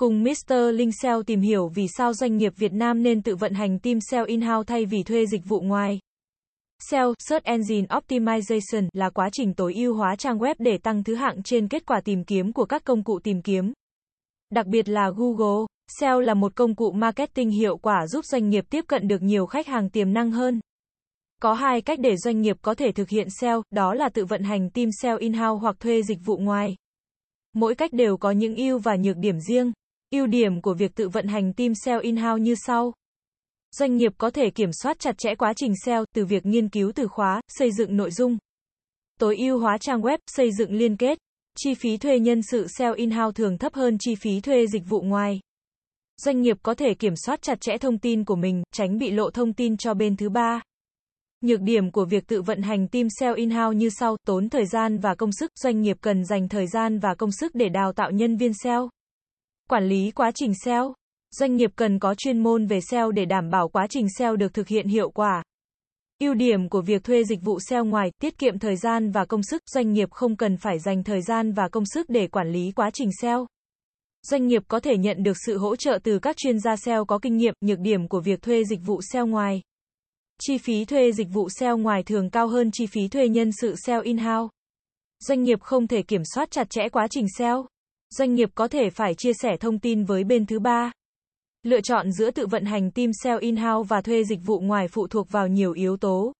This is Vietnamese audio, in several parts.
Cùng Mr. Linh SEO tìm hiểu vì sao doanh nghiệp Việt Nam nên tự vận hành team SEO in-house thay vì thuê dịch vụ ngoài. SEO, Search Engine Optimization, là quá trình tối ưu hóa trang web để tăng thứ hạng trên kết quả tìm kiếm của các công cụ tìm kiếm. Đặc biệt là Google, SEO là một công cụ marketing hiệu quả giúp doanh nghiệp tiếp cận được nhiều khách hàng tiềm năng hơn. Có hai cách để doanh nghiệp có thể thực hiện SEO, đó là tự vận hành team SEO in-house hoặc thuê dịch vụ ngoài. Mỗi cách đều có những ưu và nhược điểm riêng. Ưu điểm của việc tự vận hành team SEO in-house như sau. Doanh nghiệp có thể kiểm soát chặt chẽ quá trình SEO, từ việc nghiên cứu từ khóa, xây dựng nội dung, tối ưu hóa trang web, xây dựng liên kết. Chi phí thuê nhân sự SEO in-house thường thấp hơn chi phí thuê dịch vụ ngoài. Doanh nghiệp có thể kiểm soát chặt chẽ thông tin của mình, tránh bị lộ thông tin cho bên thứ ba. Nhược điểm của việc tự vận hành team SEO in-house như sau, tốn thời gian và công sức, doanh nghiệp cần dành thời gian và công sức để đào tạo nhân viên SEO. Quản lý quá trình SEO. Doanh nghiệp cần có chuyên môn về SEO để đảm bảo quá trình SEO được thực hiện hiệu quả. Ưu điểm của việc thuê dịch vụ SEO ngoài, tiết kiệm thời gian và công sức, doanh nghiệp không cần phải dành thời gian và công sức để quản lý quá trình SEO. Doanh nghiệp có thể nhận được sự hỗ trợ từ các chuyên gia SEO có kinh nghiệm, nhược điểm của việc thuê dịch vụ SEO ngoài. Chi phí thuê dịch vụ SEO ngoài thường cao hơn chi phí thuê nhân sự SEO in-house. Doanh nghiệp không thể kiểm soát chặt chẽ quá trình SEO. Doanh nghiệp có thể phải chia sẻ thông tin với bên thứ ba. Lựa chọn giữa tự vận hành team SEO in-house và thuê dịch vụ ngoài phụ thuộc vào nhiều yếu tố.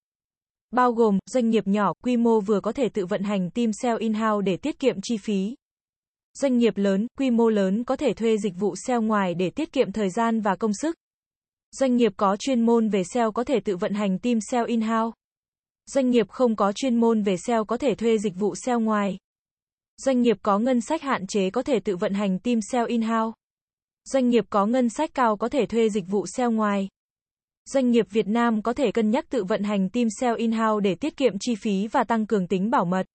Bao gồm, doanh nghiệp nhỏ, quy mô vừa có thể tự vận hành team SEO in-house để tiết kiệm chi phí. Doanh nghiệp lớn, quy mô lớn có thể thuê dịch vụ SEO ngoài để tiết kiệm thời gian và công sức. Doanh nghiệp có chuyên môn về SEO có thể tự vận hành team SEO in-house. Doanh nghiệp không có chuyên môn về SEO có thể thuê dịch vụ SEO ngoài. Doanh nghiệp có ngân sách hạn chế có thể tự vận hành team sale in-house. Doanh nghiệp có ngân sách cao có thể thuê dịch vụ sale ngoài. Doanh nghiệp Việt Nam có thể cân nhắc tự vận hành team sale in-house để tiết kiệm chi phí và tăng cường tính bảo mật.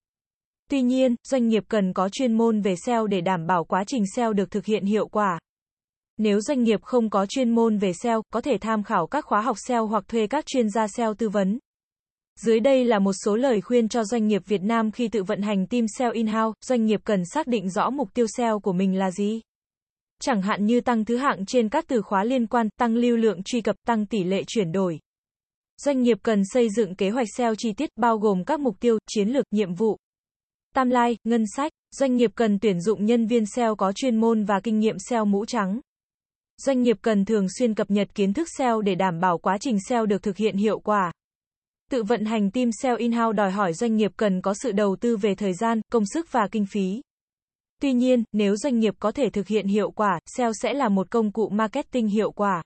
Tuy nhiên, doanh nghiệp cần có chuyên môn về SEO để đảm bảo quá trình SEO được thực hiện hiệu quả. Nếu doanh nghiệp không có chuyên môn về SEO, có thể tham khảo các khóa học SEO hoặc thuê các chuyên gia SEO tư vấn. Dưới đây là một số lời khuyên cho doanh nghiệp Việt Nam khi tự vận hành team SEO in-house, doanh nghiệp cần xác định rõ mục tiêu SEO của mình là gì. Chẳng hạn như tăng thứ hạng trên các từ khóa liên quan, tăng lưu lượng truy cập, tăng tỷ lệ chuyển đổi. Doanh nghiệp cần xây dựng kế hoạch SEO chi tiết, bao gồm các mục tiêu, chiến lược, nhiệm vụ. tam lai, ngân sách, doanh nghiệp cần tuyển dụng nhân viên SEO có chuyên môn và kinh nghiệm SEO mũ trắng. Doanh nghiệp cần thường xuyên cập nhật kiến thức SEO để đảm bảo quá trình SEO được thực hiện hiệu quả. Tự vận hành team SEO in-house đòi hỏi doanh nghiệp cần có sự đầu tư về thời gian, công sức và kinh phí. Tuy nhiên, nếu doanh nghiệp có thể thực hiện hiệu quả, SEO sẽ là một công cụ marketing hiệu quả.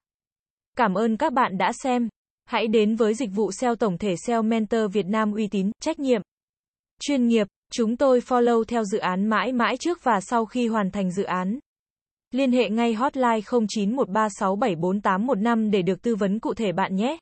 Cảm ơn các bạn đã xem. Hãy đến với dịch vụ SEO tổng thể SEO Mentor Việt Nam uy tín, trách nhiệm, chuyên nghiệp. Chúng tôi follow theo dự án mãi mãi trước và sau khi hoàn thành dự án. Liên hệ ngay hotline 0913674815 để được tư vấn cụ thể bạn nhé.